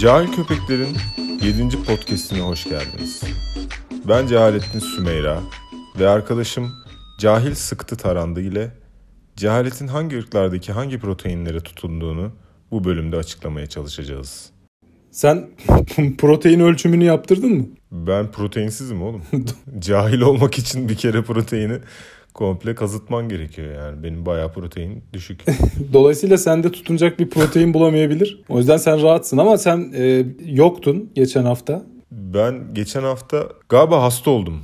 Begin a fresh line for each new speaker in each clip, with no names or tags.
Cahil Köpekler'in 7. podcastine hoş geldiniz. Ben Cehalettin Sümeyra ve arkadaşım Cahil Sıktı Tarandı ile cehaletin hangi ırklardaki hangi proteinlere tutunduğunu bu bölümde açıklamaya çalışacağız.
Sen protein ölçümünü yaptırdın mı?
Ben proteinsizim oğlum. Cahil olmak için bir kere proteini komple kazıtman gerekiyor yani. Benim bayağı protein düşük.
Dolayısıyla sende tutunacak bir protein bulamayabilir. O yüzden sen rahatsın ama sen e, yoktun geçen hafta.
Ben geçen hafta galiba hasta oldum.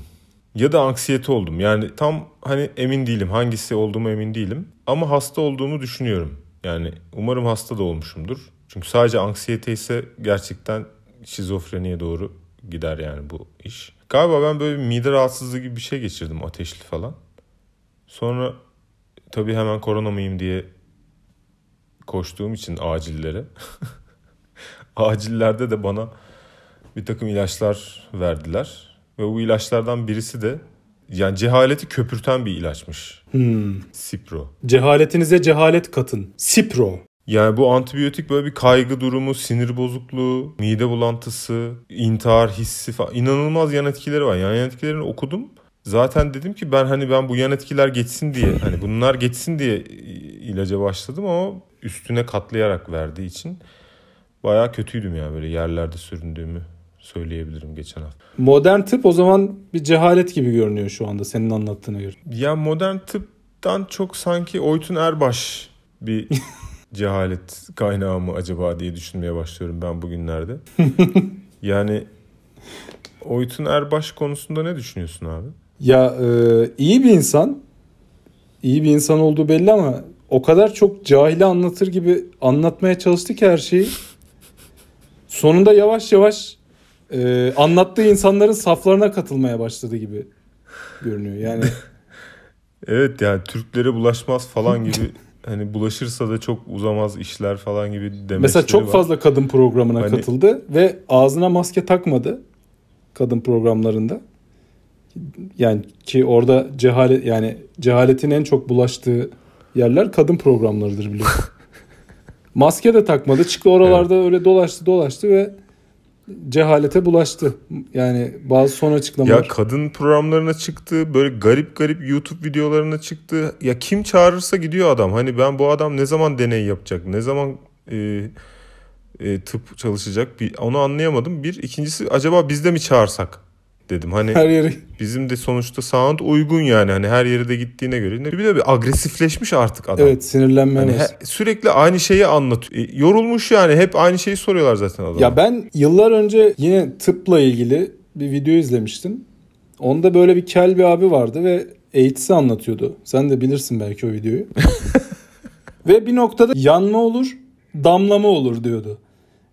Ya da anksiyete oldum. Yani tam hani emin değilim. Hangisi olduğumu emin değilim. Ama hasta olduğumu düşünüyorum. Yani umarım hasta da olmuşumdur. Çünkü sadece anksiyete ise gerçekten şizofreniye doğru gider yani bu iş. Galiba ben böyle bir mide rahatsızlığı gibi bir şey geçirdim ateşli falan. Sonra tabii hemen korona mıyım diye koştuğum için acillere. Acillerde de bana bir takım ilaçlar verdiler. Ve bu ilaçlardan birisi de yani cehaleti köpürten bir ilaçmış.
Hmm.
Cipro.
Cehaletinize cehalet katın. Sipro.
Yani bu antibiyotik böyle bir kaygı durumu, sinir bozukluğu, mide bulantısı, intihar hissi falan inanılmaz yan etkileri var. Yani yan etkilerini okudum. Zaten dedim ki ben hani ben bu yan etkiler geçsin diye hani bunlar geçsin diye ilaca başladım ama üstüne katlayarak verdiği için bayağı kötüydüm ya böyle yerlerde süründüğümü söyleyebilirim geçen hafta.
Modern tıp o zaman bir cehalet gibi görünüyor şu anda senin anlattığına göre.
Ya modern tıptan çok sanki Oytun Erbaş bir cehalet kaynağı mı acaba diye düşünmeye başlıyorum ben bugünlerde. yani Oytun Erbaş konusunda ne düşünüyorsun abi?
Ya e, iyi bir insan. iyi bir insan olduğu belli ama o kadar çok cahili anlatır gibi anlatmaya çalıştı ki her şeyi. Sonunda yavaş yavaş e, anlattığı insanların saflarına katılmaya başladı gibi görünüyor. Yani
Evet yani Türklere bulaşmaz falan gibi hani bulaşırsa da çok uzamaz işler falan gibi demeçleri
mesela çok
var.
fazla kadın programına
Hani-
katıldı ve ağzına maske takmadı kadın programlarında. Yani ki orada cehalet yani cehaletin en çok bulaştığı yerler kadın programlarıdır biliyorsun. maske de takmadı. Çıktı oralarda öyle dolaştı dolaştı ve cehalete bulaştı. Yani bazı son açıklamalar.
Ya kadın programlarına çıktı, böyle garip garip YouTube videolarına çıktı. Ya kim çağırırsa gidiyor adam. Hani ben bu adam ne zaman deney yapacak, ne zaman e, e, tıp çalışacak bir onu anlayamadım. Bir, ikincisi acaba biz de mi çağırsak dedim. Hani
her yeri
bizim de sonuçta sound uygun yani. Hani her yere de gittiğine göre. Bir de bir agresifleşmiş artık adam.
evet sinirlenmeye
Hani he- sürekli aynı şeyi anlatıyor. E, yorulmuş yani. Hep aynı şeyi soruyorlar zaten adama.
Ya ben yıllar önce yine tıpla ilgili bir video izlemiştim. Onda böyle bir kel bir abi vardı ve AIDS'i anlatıyordu. Sen de bilirsin belki o videoyu. ve bir noktada yanma olur, damlama olur diyordu.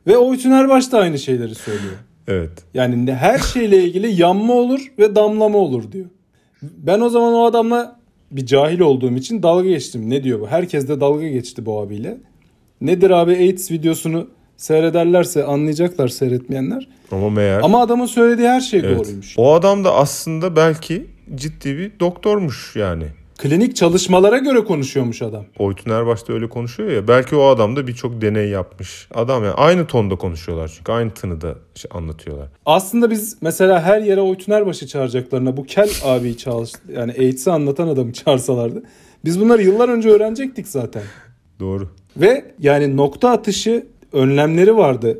Ve Oytun Erbaş da aynı şeyleri söylüyor.
Evet.
Yani ne- her şeyle ilgili yanma olur ve damlama olur diyor. Ben o zaman o adamla bir cahil olduğum için dalga geçtim. Ne diyor bu? Herkes de dalga geçti bu abiyle. Nedir abi AIDS videosunu seyrederlerse anlayacaklar seyretmeyenler.
Ama meğer
Ama adamın söylediği her şey
Evet.
doğruymuş.
O adam da aslında belki ciddi bir doktormuş yani.
Klinik çalışmalara göre konuşuyormuş adam.
Oytun Erbaş da öyle konuşuyor ya. Belki o adam da birçok deney yapmış. Adam yani aynı tonda konuşuyorlar çünkü aynı tınıda şey anlatıyorlar.
Aslında biz mesela her yere Oytun Erbaş'ı çağıracaklarına bu kel abiyi çalış yani AIDS'i anlatan adamı çağırsalardı. Biz bunları yıllar önce öğrenecektik zaten.
Doğru.
Ve yani nokta atışı önlemleri vardı.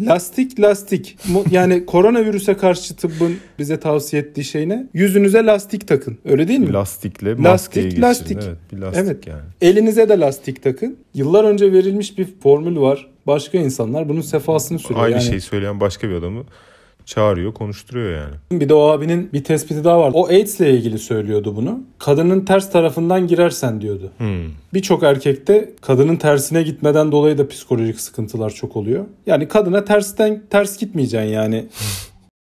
Lastik lastik. Yani koronavirüse karşı tıbbın bize tavsiye ettiği şey ne? Yüzünüze lastik takın. Öyle değil mi?
Lastikle
Lastik,
maskeye geçirin.
lastik.
Evet bir lastik
Evet.
yani.
Elinize de lastik takın. Yıllar önce verilmiş bir formül var. Başka insanlar bunun sefasını sürüyor.
Aynı
yani,
şeyi söyleyen başka bir adamı çağırıyor konuşturuyor yani.
Bir de o abinin bir tespiti daha var. O AIDS ile ilgili söylüyordu bunu. Kadının ters tarafından girersen diyordu.
Hmm.
Birçok erkekte kadının tersine gitmeden dolayı da psikolojik sıkıntılar çok oluyor. Yani kadına tersten ters gitmeyeceksin yani.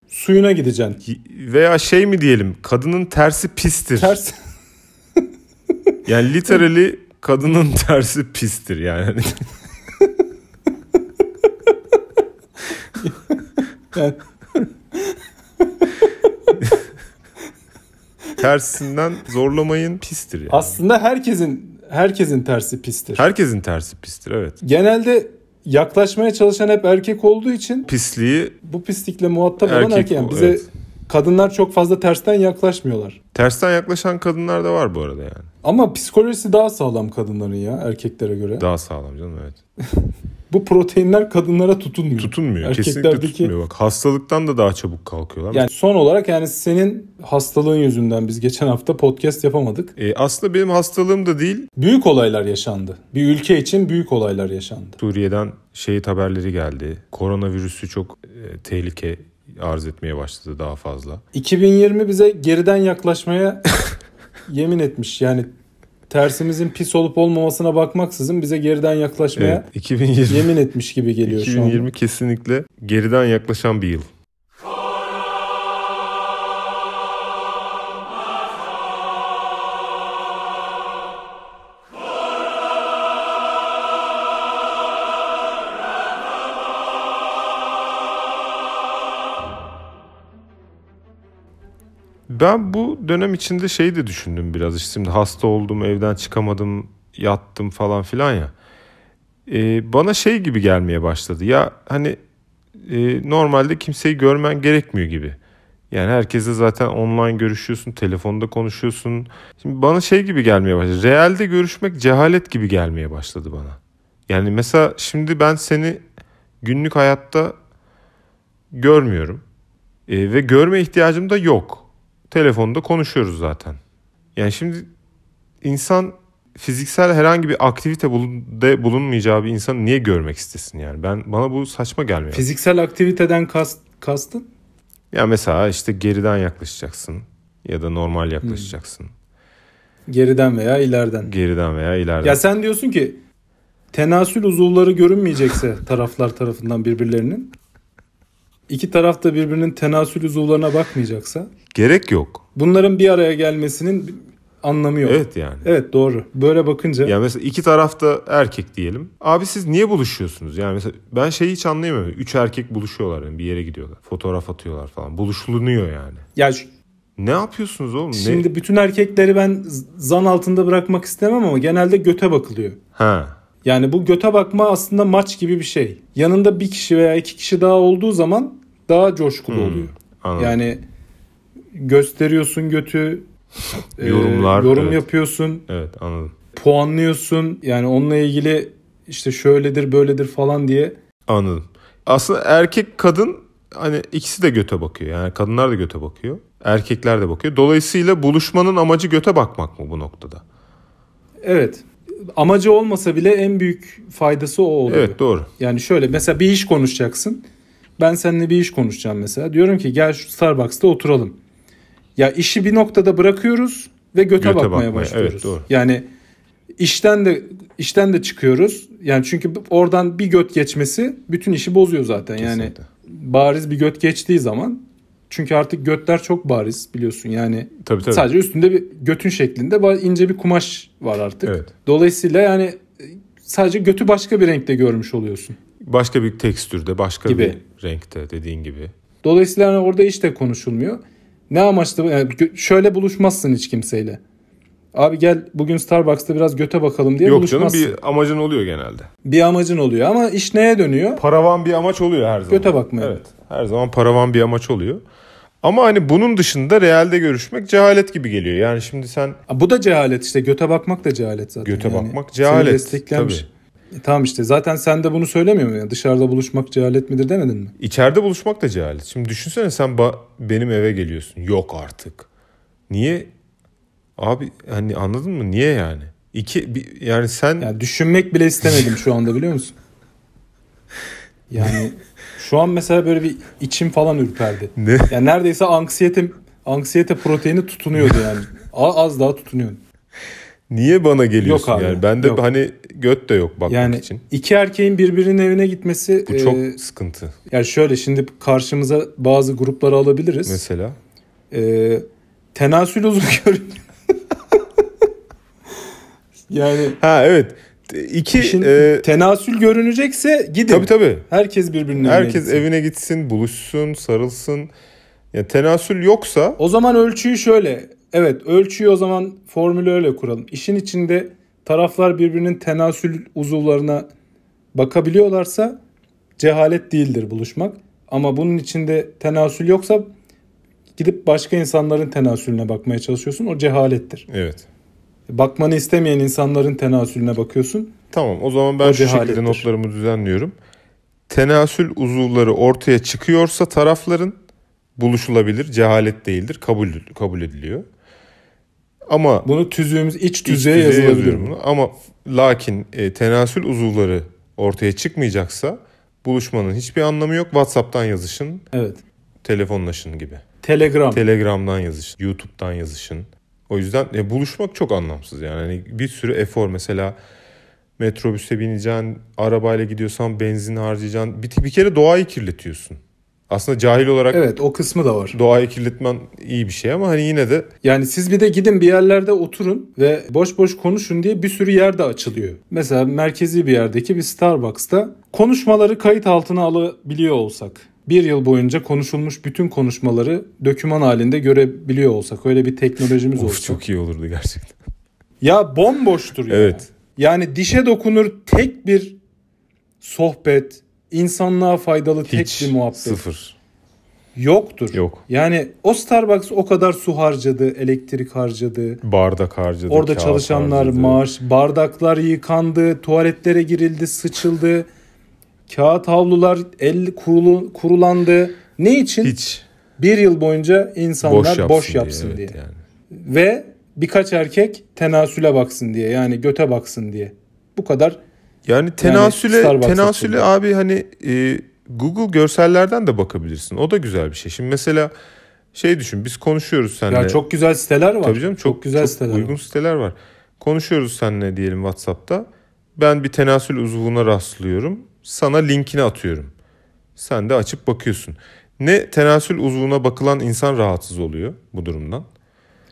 Suyuna gideceksin.
Veya şey mi diyelim kadının tersi pistir.
Ters
Yani literally kadının tersi pistir yani.
Yani-
Tersinden zorlamayın pistir yani.
aslında herkesin herkesin tersi pistir.
Herkesin tersi pistir evet.
Genelde yaklaşmaya çalışan hep erkek olduğu için
Pisliği
bu pislikle muhatap olan
Erkek
erkek. Yani bize
evet.
kadınlar çok fazla tersten yaklaşmıyorlar.
tersten yaklaşan kadınlar da var bu arada yani.
Ama psikolojisi daha sağlam kadınların ya erkeklere göre.
Daha sağlam canım evet.
Bu proteinler kadınlara tutunmuyor.
Tutunmuyor. Kesinlikle
Erkeklerdeki
tutmuyor. Bak hastalıktan da daha çabuk kalkıyorlar.
yani son olarak yani senin hastalığın yüzünden biz geçen hafta podcast yapamadık.
E, aslında benim hastalığım da değil.
Büyük olaylar yaşandı. Bir ülke için büyük olaylar yaşandı.
Suriye'den şehit haberleri geldi. Koronavirüsü çok e, tehlike arz etmeye başladı daha fazla.
2020 bize geriden yaklaşmaya yemin etmiş. Yani tersimizin pis olup olmamasına bakmaksızın bize geriden yaklaşmaya
Evet, 2020
yemin etmiş gibi geliyor şu an.
2020 kesinlikle geriden yaklaşan bir yıl. Ben bu dönem içinde şey de düşündüm biraz. İşte şimdi hasta oldum, evden çıkamadım, yattım falan filan ya. Ee, bana şey gibi gelmeye başladı. Ya hani e, normalde kimseyi görmen gerekmiyor gibi. Yani herkese zaten online görüşüyorsun, telefonda konuşuyorsun. Şimdi bana şey gibi gelmeye başladı. Realde görüşmek cehalet gibi gelmeye başladı bana. Yani mesela şimdi ben seni günlük hayatta görmüyorum. E, ve görme ihtiyacım da yok. Telefonda konuşuyoruz zaten. Yani şimdi insan fiziksel herhangi bir aktivite bulun- bulunmayacağı bir insanı niye görmek istesin yani? Ben bana bu saçma gelmiyor.
Fiziksel aktiviteden kast, kastın?
Ya mesela işte geriden yaklaşacaksın ya da normal yaklaşacaksın.
Geriden veya ileriden.
Geriden veya ileriden.
Ya sen diyorsun ki tenasül uzuvları görünmeyecekse taraflar tarafından birbirlerinin iki taraf da birbirinin tenasül uzuvlarına bakmayacaksa
Gerek yok.
bunların bir araya gelmesinin anlamı yok.
Evet yani.
Evet doğru. Böyle bakınca
Ya mesela iki tarafta erkek diyelim. Abi siz niye buluşuyorsunuz? Yani mesela ben şeyi hiç anlayamıyorum. Üç erkek buluşuyorlar yani bir yere gidiyorlar. Fotoğraf atıyorlar falan. Buluşulunuyor yani.
ya şu-
Ne yapıyorsunuz oğlum? Ne?
şimdi bütün erkekleri ben zan altında bırakmak istemem ama genelde göte bakılıyor.
Ha.
Yani bu göte bakma aslında maç gibi bir şey. Yanında bir kişi veya iki kişi daha olduğu zaman daha coşkulu
Hmm,
oluyor.
Anladım.
Yani gösteriyorsun götü, e,
Yorumlar,
yorum
evet.
yapıyorsun,
Evet anladım.
puanlıyorsun. Yani onunla ilgili işte şöyledir böyledir falan diye.
Anladım. Aslında erkek kadın hani ikisi de göte bakıyor. Yani kadınlar da göte bakıyor. Erkekler de bakıyor. Dolayısıyla buluşmanın amacı göte bakmak mı bu noktada?
Evet. Amacı olmasa bile en büyük faydası o oluyor.
Evet doğru.
Yani şöyle mesela bir iş konuşacaksın. Ben seninle bir iş konuşacağım mesela. Diyorum ki gel şu Starbucks'ta oturalım. Ya işi bir noktada bırakıyoruz ve göte,
Göte
bakmaya,
bakmaya,
başlıyoruz.
evet, doğru.
Yani işten de işten de çıkıyoruz. Yani çünkü oradan bir göt geçmesi bütün işi bozuyor zaten. Yani
Kesinlikle.
bariz bir göt geçtiği zaman çünkü artık götler çok bariz biliyorsun. Yani
Tabii tabii.
sadece üstünde bir götün şeklinde ince bir kumaş var artık.
Evet.
Dolayısıyla yani e, sadece götü başka bir renkte görmüş oluyorsun.
Başka bir tekstürde, başka
Gibi.
bir renkte dediğin gibi.
Dolayısıyla hani orada iş de konuşulmuyor. Ne amaçla yani şöyle buluşmazsın hiç kimseyle. Abi gel bugün Starbucks'ta biraz göte bakalım diye
Yok canım
buluşmazsın. Bir...
bir amacın oluyor genelde.
amacın oluyor ama iş neye dönüyor?
Paravan bir amaç oluyor her zaman.
Göte bakmaya.
Evet. Her zaman paravan bir amaç oluyor. Ama hani bunun dışında realde görüşmek cehalet gibi geliyor. Yani şimdi sen
Bu da cehalet işte göte bakmak da cehalet zaten.
Göte
Yani
bakmak
seni
cehalet,
desteklenmiş. E, tamam işte zaten sen de bunu söylemiyor musun? Dışarıda buluşmak cehalet midir demedin mi?
içeride buluşmak da cehalet. Şimdi düşünsene sen ba- benim eve geliyorsun. Yok artık. Niye? Abi hani anladın mı? Niye yani? İki bir, yani sen
Yani düşünmek bile istemedim şu anda biliyor musun? Yani şu an mesela böyle bir içim falan ürperdi.
ne?
Yani neredeyse anksiyete anksiyete proteini tutunuyordu yani. Az daha tutunuyordu.
Niye bana geliyorsun
Yok abi,
yani? Bende
yok.
hani göt de yok bakmak
Yani
için.
iki erkeğin birbirinin evine gitmesi
Bu
e,
çok sıkıntı.
yani şöyle şimdi karşımıza bazı grupları alabiliriz.
Mesela
E, tenasül uzun görünüyor. yani
Ha evet. İki
işin
e,
tenasül görünecekse gidin.
tabii tabii.
Herkes birbirinin evine
Herkes
gitsin.
evine gitsin, buluşsun, sarılsın. Ya tenasül yoksa
O zaman ölçüyü şöyle. Evet ölçüyü o zaman formülü öyle kuralım. İşin içinde taraflar birbirinin tenasül uzuvlarına bakabiliyorlarsa cehalet değildir buluşmak. Ama bunun içinde tenasül yoksa gidip başka insanların tenasülüne bakmaya çalışıyorsun. O cehalettir.
Evet.
Bakmanı istemeyen insanların tenasülüne bakıyorsun.
Tamam o zaman ben
O
şu şekilde
cehalettir.
notlarımı düzenliyorum. Tenasül uzuvları ortaya çıkıyorsa tarafların buluşulabilir, cehalet değildir, kabul kabul ediliyor. Ama
Bunu tüzüğümüz iç
iç
tüzüğe yazılabilir.
bunu. Ama lakin e, tenasül uzuvları ortaya çıkmayacaksa buluşmanın hiçbir anlamı yok. WhatsApp'tan yazışın,
Evet.
telefonlaşın gibi.
Telegram.
Telegram'dan yazışın, YouTube'dan yazışın. O yüzden e, buluşmak çok anlamsız yani. Hani bir sürü efor mesela metrobüse bineceksin, arabayla gidiyorsan benzin harcayacaksın. Bir, bir kere doğayı kirletiyorsun. Aslında cahil olarak
evet o kısmı da var.
doğayı kirletmen iyi bir şey ama hani yine de
Yani siz bir de gidin bir yerlerde oturun ve boş boş konuşun diye bir sürü yer de açılıyor. Mesela merkezi bir yerdeki bir Starbucks'ta konuşmaları kayıt altına alabiliyor olsak. Bir yıl boyunca konuşulmuş bütün konuşmaları döküman halinde görebiliyor olsak. Öyle bir teknolojimiz
of,
olsa.
çok iyi olurdu gerçekten.
Ya bomboştur ya.
Evet.
Yani dişe dokunur tek bir sohbet, insanlığa faydalı tek
Hiç
bir muhabbet
sıfır.
yoktur.
Yok.
Yani o Starbucks o kadar su harcadı, elektrik harcadı.
Bardak harcadı.
Orada çalışanlar
harcadı.
maaş, bardaklar yıkandı, tuvaletlere girildi, sıçıldı. Kağıt havlular el kurulu, kurulandı. Ne için?
Hiç
Bir yıl boyunca insanlar boş yapsın,
evet
diye.
Yani.
Ve birkaç erkek tenasüle baksın diye. Yani göte baksın diye. Bu kadar.
Yani tenasüle
Starbucks'a
tenasüle abi hani e, Google görsellerden de bakabilirsin. O da güzel bir şey. Şimdi mesela şey düşün biz konuşuyoruz seninle.
Ya çok güzel siteler var.
Tabii canım çok,
güzel
çok
siteler
uygun
var.
siteler var. Konuşuyoruz seninle diyelim WhatsApp'ta. Ben bir tenasül uzvuna rastlıyorum. Sana linkini atıyorum. Sen de açıp bakıyorsun. Ne tenasül uzvuna bakılan insan rahatsız oluyor bu durumdan.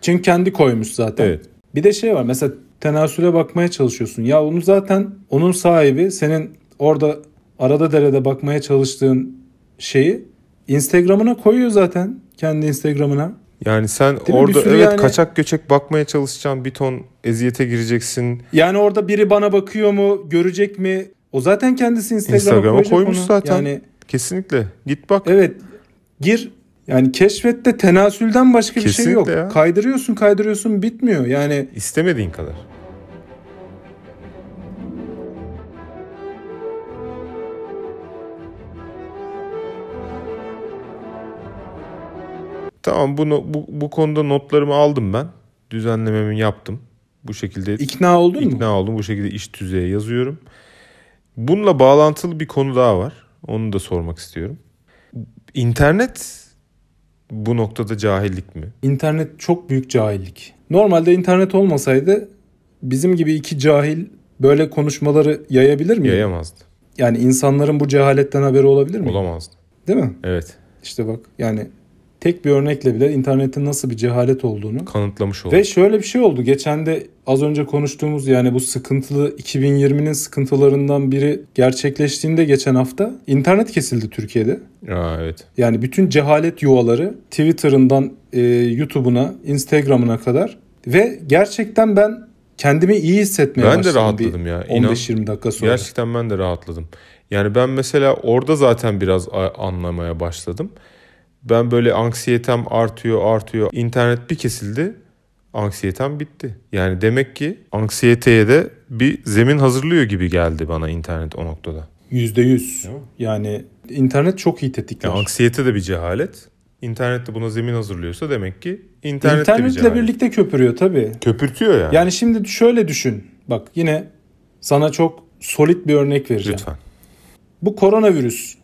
Çünkü kendi koymuş zaten.
Evet.
Bir de şey var mesela tenasüle bakmaya çalışıyorsun. Ya onu zaten onun sahibi senin orada arada derede bakmaya çalıştığın şeyi Instagram'ına koyuyor zaten. Kendi Instagram'ına.
Yani sen?
Bir
orada evet
yani-
kaçak göçek bakmaya çalışacaksın. Bir ton eziyete gireceksin.
Yani orada biri bana bakıyor mu, görecek mi? O zaten kendisi Instagram'a,
Instagram'a koymuş
onu.
zaten.
Yani
Kesinlikle. Git bak.
evet gir yani keşfette tenasülden başka bir şey yok.
Kesinlikle ya.
Kaydırıyorsun kaydırıyorsun bitmiyor. Yani
İstemediğin kadar. Tamam bunu bu, bu konuda notlarımı aldım ben. Düzenlememi yaptım. Bu şekilde
ikna oldun mu?
ikna oldum. Bu şekilde iş tüzeye yazıyorum. Bununla bağlantılı bir konu daha var. Onu da sormak istiyorum. İnternet bu noktada cahillik mi?
İnternet çok büyük cahillik. Normalde internet olmasaydı bizim gibi iki cahil böyle konuşmaları yayabilir mi?
Yayamazdı.
Yani insanların bu cehaletten haberi olabilir mi?
Olamazdı.
Değil mi?
Evet.
İşte bak yani tek bir örnekle bile internetin nasıl bir cehalet olduğunu
Kanıtlamış oldu.
Ve şöyle bir şey oldu. Geçen de az önce konuştuğumuz yani bu sıkıntılı 2020'nin sıkıntılarından biri gerçekleştiğinde geçen hafta internet kesildi Türkiye'de.
Aa, evet.
Yani bütün cehalet yuvaları Twitter'ından e, YouTube'una, Instagram'ına kadar ve gerçekten ben kendimi iyi hissetmeye
Ben de
başladım.
rahatladım
bir
ya. İnan-
15-20 dakika sonra.
Gerçekten ben de rahatladım. Yani ben mesela orada zaten biraz anlamaya başladım. Ben böyle anksiyetem artıyor artıyor. İnternet bir kesildi. Anksiyetem bitti. Yani demek ki anksiyeteye de bir zemin hazırlıyor gibi geldi bana internet o noktada.
%100.
Değil mi?
Yani internet çok iyi tetikler.
Yani anksiyete de bir cehalet. İnternet de buna zemin hazırlıyorsa demek ki internet de bir
İnternetle
cehalet.
birlikte köpürüyor tabii.
Köpürtüyor yani.
Yani şimdi şöyle düşün. Bak yine sana çok solit bir örnek vereceğim.
Lütfen.
Bu koronavirüs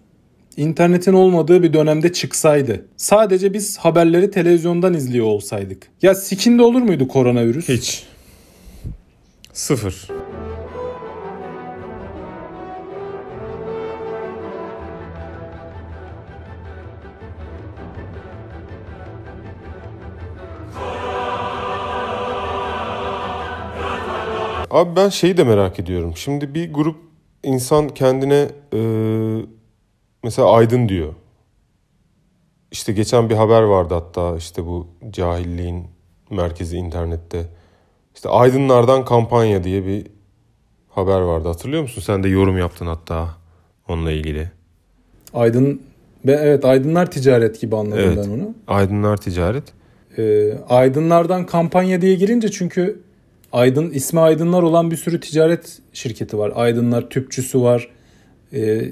internetin olmadığı bir dönemde çıksaydı. Sadece biz haberleri televizyondan izliyor olsaydık. Ya sikinde olur muydu koronavirüs?
Hiç. Sıfır. Abi ben şeyi de merak ediyorum. Şimdi bir grup insan kendine e, mesela aydın diyor. İşte geçen bir haber vardı hatta işte bu cahilliğin merkezi internette. İşte aydınlardan kampanya diye bir haber vardı hatırlıyor musun? Sen de yorum yaptın hatta onunla ilgili.
Aydın ve evet aydınlar ticaret gibi anladım
Evet.
ben onu.
Aydınlar Ticaret.
Ee, aydınlardan kampanya diye girince çünkü Aydın ismi Aydınlar olan bir sürü ticaret şirketi var. Aydınlar tüpçüsü var. e,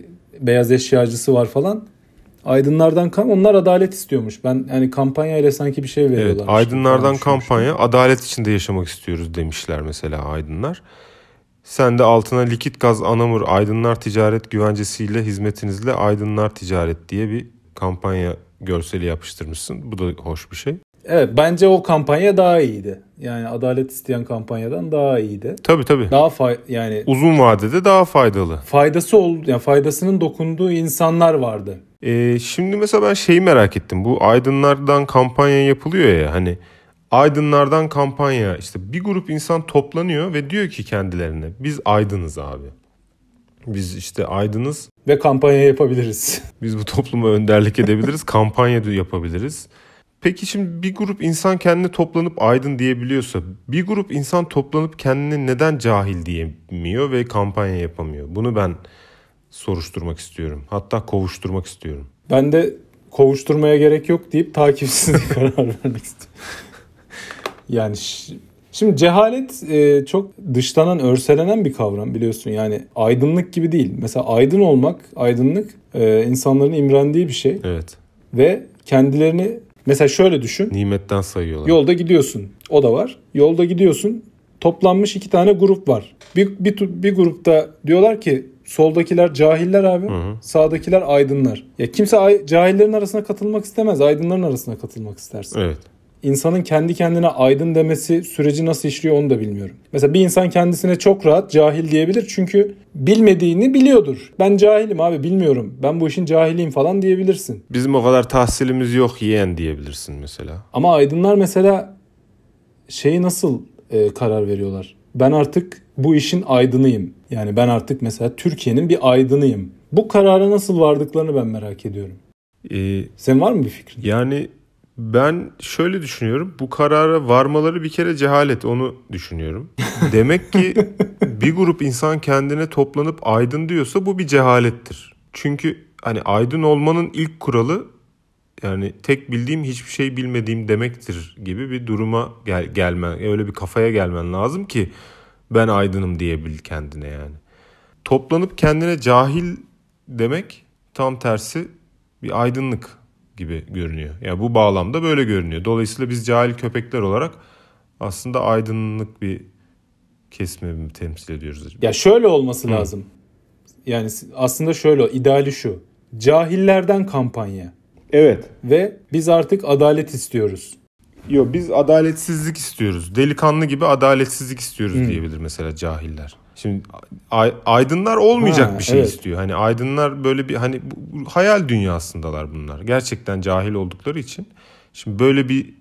beyaz eşyacısı var falan. Aydınlardan kam onlar adalet istiyormuş. Ben yani kampanya ile sanki bir şey
Evet,
veriyorlar.
aydınlardan kampanya adalet içinde yaşamak istiyoruz demişler mesela aydınlar. Sen de altına likit gaz anamur aydınlar ticaret güvencesiyle hizmetinizle aydınlar ticaret diye bir kampanya görseli yapıştırmışsın. Bu da hoş bir şey.
Evet bence o kampanya daha iyiydi. Yani adalet isteyen kampanyadan daha iyiydi.
Tabii tabii.
Daha fay yani
Uzun vadede daha faydalı.
faydası oldu yani faydasının dokunduğu insanlar vardı.
Ee, şimdi mesela ben şeyi merak ettim. Bu aydınlardan kampanya yapılıyor ya hani aydınlardan kampanya işte bir grup insan toplanıyor ve diyor ki kendilerine biz aydınız abi. Biz işte aydınız.
Ve kampanya yapabiliriz.
Biz bu topluma önderlik edebiliriz. kampanya yapabiliriz. Peki şimdi bir grup insan kendine toplanıp aydın diyebiliyorsa bir grup insan toplanıp kendini neden cahil diyemiyor ve kampanya yapamıyor? Bunu ben soruşturmak istiyorum. Hatta kovuşturmak istiyorum.
Ben de kovuşturmaya gerek yok deyip takipsiz karar vermek istiyorum. Yani şimdi cehalet e, çok dışlanan, örselenen bir kavram biliyorsun. Yani aydınlık gibi değil. Mesela aydın olmak, aydınlık e, insanların imrendiği bir şey
Evet.
ve kendilerini mesela şöyle düşün.
Nimetten sayıyorlar.
Yolda gidiyorsun. O da var. Yolda gidiyorsun. Toplanmış iki tane grup var. Bir, bir, bir grupta diyorlar ki soldakiler cahiller abi.
hı.
Sağdakiler aydınlar. Ya kimse ay- cahillerin arasına katılmak istemez. Aydınların arasına katılmak istersin.
Evet.
İnsanın kendi kendine aydın demesi süreci nasıl işliyor onu da bilmiyorum. Mesela bir insan kendisine çok rahat cahil diyebilir. Çünkü bilmediğini biliyordur. Ben cahilim abi bilmiyorum. Ben bu işin cahiliyim falan diyebilirsin.
Bizim o kadar tahsilimiz yok yeğen diyebilirsin mesela.
Ama aydınlar mesela şeyi nasıl e, karar veriyorlar? Ben artık bu işin aydınıyım. Yani ben artık mesela Türkiye'nin bir aydınıyım. Bu karara nasıl vardıklarını ben merak ediyorum.
Ee,
Senin var mı bir fikrin?
yani ben şöyle düşünüyorum. Bu karara varmaları bir kere cehalet onu düşünüyorum. Demek ki bir grup insan kendine toplanıp aydın diyorsa bu bir cehalettir. Çünkü hani aydın olmanın ilk kuralı yani tek bildiğim hiçbir şey bilmediğim demektir gibi bir duruma gel gelmen öyle bir kafaya gelmen lazım ki ben aydınım diyebil kendine yani. Toplanıp kendine cahil demek tam tersi bir aydınlık gibi görünüyor. Yani bu bağlamda böyle görünüyor. Dolayısıyla biz cahil köpekler olarak aslında aydınlık bir kesimi mi temsil ediyoruz.
Ya şöyle olması lazım. Yani aslında şöyle ideali şu. Cahillerden kampanya
Evet.
ve biz artık adalet istiyoruz.
Yok biz adaletsizlik istiyoruz. Delikanlı gibi adaletsizlik istiyoruz diyebilir mesela cahiller. Şimdi ay- aydınlar olmayacak
Ha,
bir şey
evet.
istiyor. Hani aydınlar böyle bir hani hayal dünyasındalar bunlar. Gerçekten cahil oldukları için. Şimdi böyle bir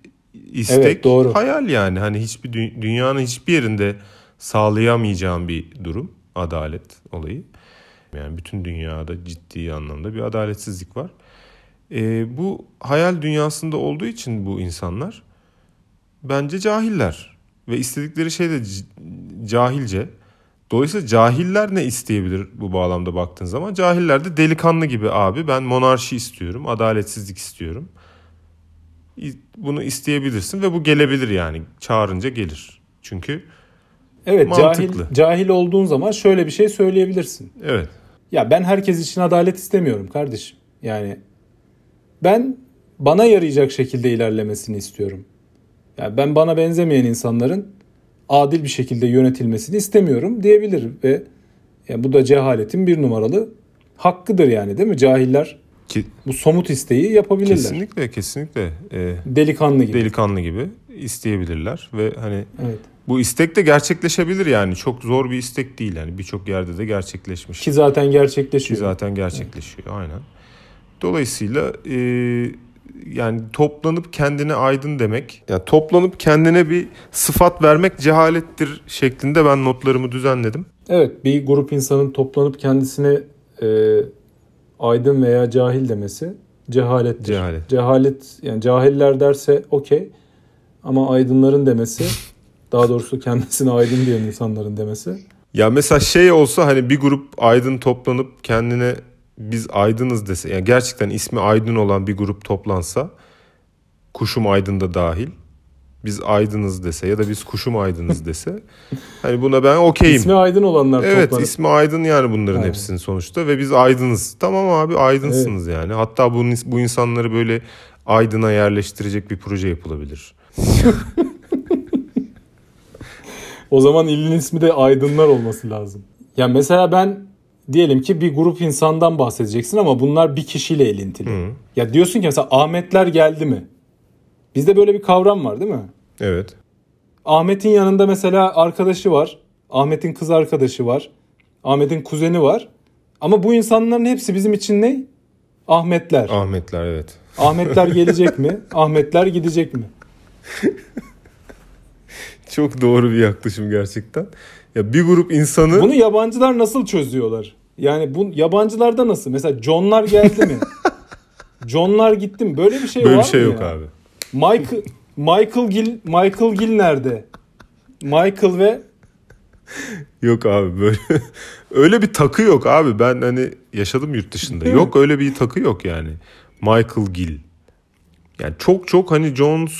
istek
Evet, doğru.
hayal yani. Hani hiçbir dü- dünyanın hiçbir yerinde sağlayamayacağım bir durum adalet olayı. Yani bütün dünyada ciddi anlamda bir adaletsizlik var. Ee, bu hayal dünyasında olduğu için bu insanlar bence cahiller ve istedikleri şey de cahilce. Dolayısıyla cahiller ne isteyebilir bu bağlamda baktığın zaman? Cahiller de delikanlı gibi abi ben monarşi istiyorum, adaletsizlik istiyorum. Bunu isteyebilirsin ve bu gelebilir yani. Çağırınca gelir. Çünkü
Evet cahil,
Mantıklı.
cahil olduğun zaman şöyle bir şey söyleyebilirsin.
evet
Ya ben herkes için adalet istemiyorum kardeşim. Yani ben bana yarayacak şekilde ilerlemesini istiyorum. Yani ben bana benzemeyen insanların adil bir şekilde yönetilmesini istemiyorum diyebilir ve yani bu da cehaletin bir numaralı hakkıdır yani değil mi? Cahiller
ki
bu somut isteği yapabilirler.
kesinlikle kesinlikle e,
Delikanlı gibi.
delikanlı gibi isteyebilirler ve hani
evet.
bu istek de gerçekleşebilir yani çok zor bir istek değil yani birçok yerde de gerçekleşmiş.
Ki zaten
Ki
gerçekleşiyor.
zaten gerçekleşiyor aynen. Dolayısıyla e, yani toplanıp kendine aydın demek, yani toplanıp kendine bir sıfat vermek cehalettir şeklinde ben notlarımı düzenledim.
Evet bir grup insanın toplanıp kendisine e, aydın veya cahil demesi cehalettir.
Cehalet.
Cehalet yani cahiller derse okey ama aydınların demesi daha doğrusu kendisine aydın diyen insanların demesi
Ya mesela şey olsa hani bir grup aydın toplanıp kendine biz aydınız dese yani gerçekten ismi aydın olan bir grup toplansa kuşum aydın da dahil biz aydınız dese ya da biz kuşum aydınız dese hani buna ben okeyim.
İsmi Aydın olanlar
Evet
toplanıp.
ismi aydın yani bunların
Aynen.
hepsinin sonuçta ve biz aydınız. Tamam abi aydınsınız yani. Hatta bu, bu insanları böyle aydına yerleştirecek bir proje yapılabilir.
O zaman ilin ismi de Aydınlar olması lazım. Ya mesela ben diyelim ki bir grup insandan bahsedeceksin ama bunlar bir kişiyle elintili.
Hı.
Ya diyorsun ki mesela Ahmetler geldi mi? Bizde böyle bir kavram var değil mi?
Evet.
Ahmet'in yanında mesela arkadaşı var. Ahmet'in kız arkadaşı var. Ahmet'in kuzeni var. Ama bu insanların hepsi bizim için ne? Ahmetler.
Ahmetler evet.
Ahmetler gelecek mi? Ahmetler gidecek mi?
Çok doğru bir yaklaşım gerçekten. Ya bir grup insanı
Bunu yabancılar nasıl çözüyorlar? Yani bu yabancılarda nasıl? Mesela John'lar geldi mi? John'lar gitti mi? Böyle bir şey
böyle
var
bir şey
mı
yok
ya?
abi.
Michael Michael Gill Michael Gill nerede? Michael ve
Yok abi böyle öyle bir takı yok abi. Ben hani yaşadım yurt dışında. Yok öyle bir takı yok yani. Michael Gill. Yani çok çok hani Jones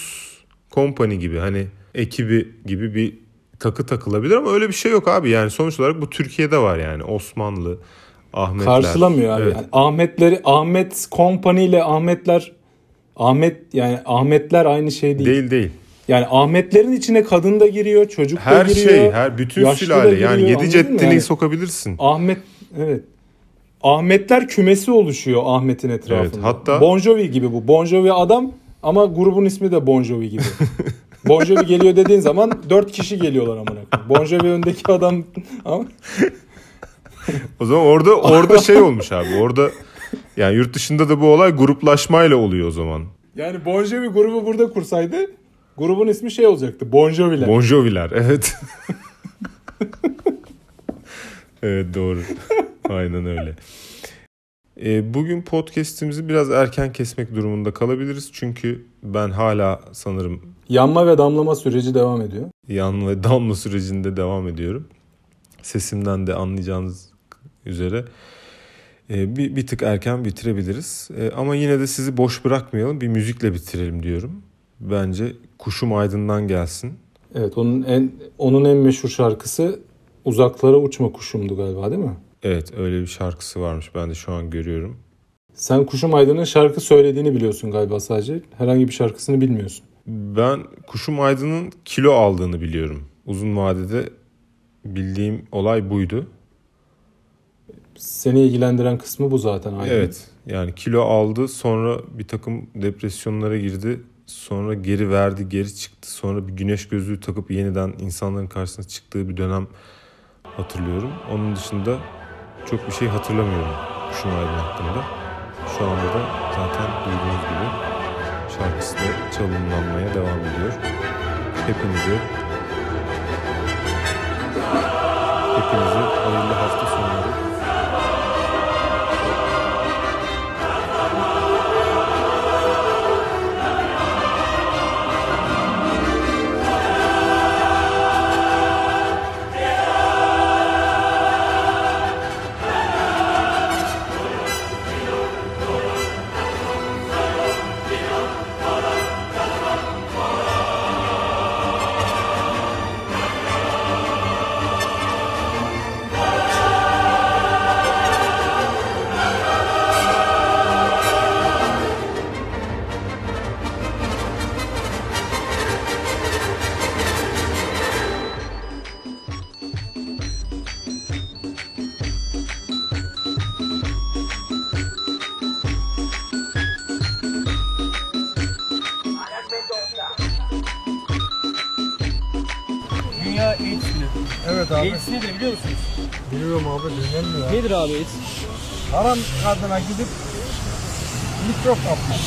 Company gibi hani ekibi gibi bir takı takılabilir ama öyle bir şey yok abi. Yani sonuç olarak bu Türkiye'de var yani. Osmanlı, Ahmetler.
karşılamıyor abi.
Evet.
Yani Ahmetleri Ahmet Company ile Ahmetler Ahmet yani Ahmetler aynı şey değil.
Değil değil.
Yani Ahmetlerin içine kadın da giriyor, çocuk da
Her
giriyor.
şey, her bütün
da
sülale
giriyor,
yani yedi ceddini
Yani
sokabilirsin.
Ahmet evet. Ahmetler kümesi oluşuyor Ahmet'in etrafında.
Evet, hatta-
Bon Jovi gibi bu. Bon Jovi adam ama grubun ismi de Bon Jovi gibi. bon Jovi geliyor dediğin zaman dört kişi geliyorlar amına koyayım. Bon Jovi öndeki adam ama
O zaman orada orada şey olmuş abi. Orada yani yurt dışında da bu olay gruplaşmayla oluyor o zaman.
yani Bon Jovi grubu burada kursaydı grubun ismi şey olacaktı. Bon Jovi'ler.
Bon Jovi'ler evet. evet doğru. Aynen öyle. Ee, bugün podcast'imizi biraz erken kesmek durumunda kalabiliriz. Çünkü ben hala sanırım
Yanma ve damlama süreci devam ediyor.
yan ve damla sürecinde devam ediyorum. Sesimden de anlayacağınız üzere e, bir, bir tık erken bitirebiliriz. E, ama yine de sizi boş bırakmayalım. Bir müzikle bitirelim diyorum. Bence Kuşum Aydın'dan gelsin.
Evet onun en onun en meşhur şarkısı Uzaklara Uçma Kuşumdu galiba değil mi?
Evet öyle bir şarkısı varmış. Ben de şu an görüyorum.
Sen Kuşum Aydın'ın şarkı söylediğini biliyorsun galiba sadece. Herhangi bir şarkısını bilmiyorsun.
Ben Kuşum Aydın'ın kilo aldığını biliyorum. Uzun vadede bildiğim olay buydu.
Seni ilgilendiren kısmı bu zaten Aydın.
Evet yani kilo aldı sonra bir takım depresyonlara girdi. Sonra geri verdi geri çıktı. Sonra bir güneş gözlüğü takıp yeniden insanların karşısına çıktığı bir dönem hatırlıyorum. Onun dışında çok bir şey hatırlamıyorum Kuşum Aydın hakkında. Şu anda da zaten duyduğunuz gibi şarkısı da çalınlanmaya devam ediyor. Hepinize hepinize hayırlı hafta
Haram kadına gidip mikrop kapmış.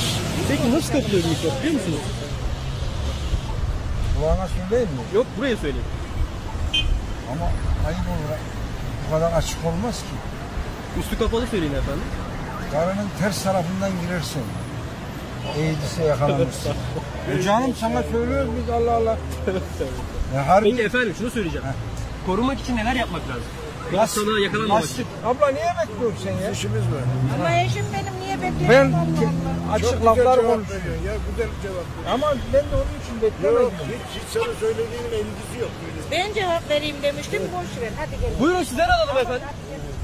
Peki nasıl kapılıyor bir mikrop biliyor musunuz?
Kulağına söyleyeyim mi?
Yok buraya söyleyin.
Ama ayıp olur. Bu kadar açık olmaz ki.
Üstü kapalı söyleyin efendim.
Karının ters tarafından girersin. Eğdise yakalanırsın. e canım sana söylüyoruz biz Allah Allah. Ya harbi
Peki efendim şunu söyleyeceğim. korunmak için neler yapmak lazım? Bu hastalığa yakalanmamak.
Lastik. Abla niye bekliyorsun sen ya? İşimiz var.
Ama eşim benim niye bekliyor?
Ben
Allah
açık laflar konuşuyorum.
Ya güzel cevap veriyor.
Ama ben de onun için
Yok
beklemedim.
hiç, hiç sana söylediğinin ilgisi yok.
Ben cevap vereyim demiştim. Boş ver. Hadi gelin.
Buyurun sizden alalım efendim.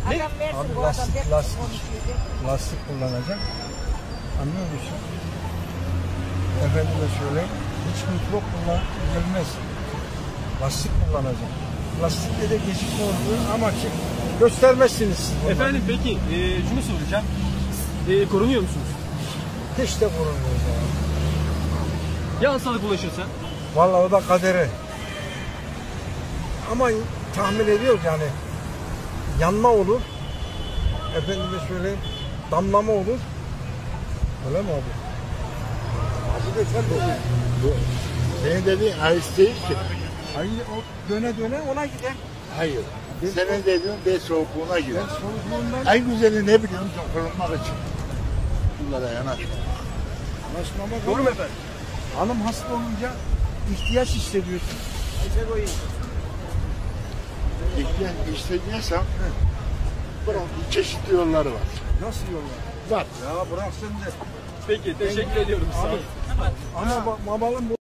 Adam versin
Abi
bu adam.
lastik,
hep
lastik.
konuşuyor.
Lastik kullanacak. Anlıyor musun? Efendime söyleyeyim. Hiç mikrop kullan gelmez. Lastik kullanacak. Lastikte de gecikme olduğu amacı göstermezsiniz.
Efendim peki e, şunu soracağım. E, korunuyor musunuz?
Hiç de korunmuyor ya.
Ya hastalık bulaşırsa?
Vallahi o da kaderi. Ama tahmin ediyoruz yani. Yanma olur. Efendime söyleyeyim. Damlama olur. Öyle mi abi? Abi de sen de.
Senin dediğin ice değil ki.
Hayır o döne döne ona gider.
Hayır. Senin dediğin de soğukluğuna girer.
Ben soğukluğundan
En güzeli ne biliyor musun? Korunmak için. Bunlara yanar.
ulaşmama
Doğru mu efendim?
Hanım hasta olunca ihtiyaç hissediyorsun.
İhtiyaç istediyorsan bunun çeşitli yolları var.
Nasıl yollar?
Var.
Ya bırak sen de.
Peki teşekkür ediyorum. Sağ olun.
Ama ba- babalım bu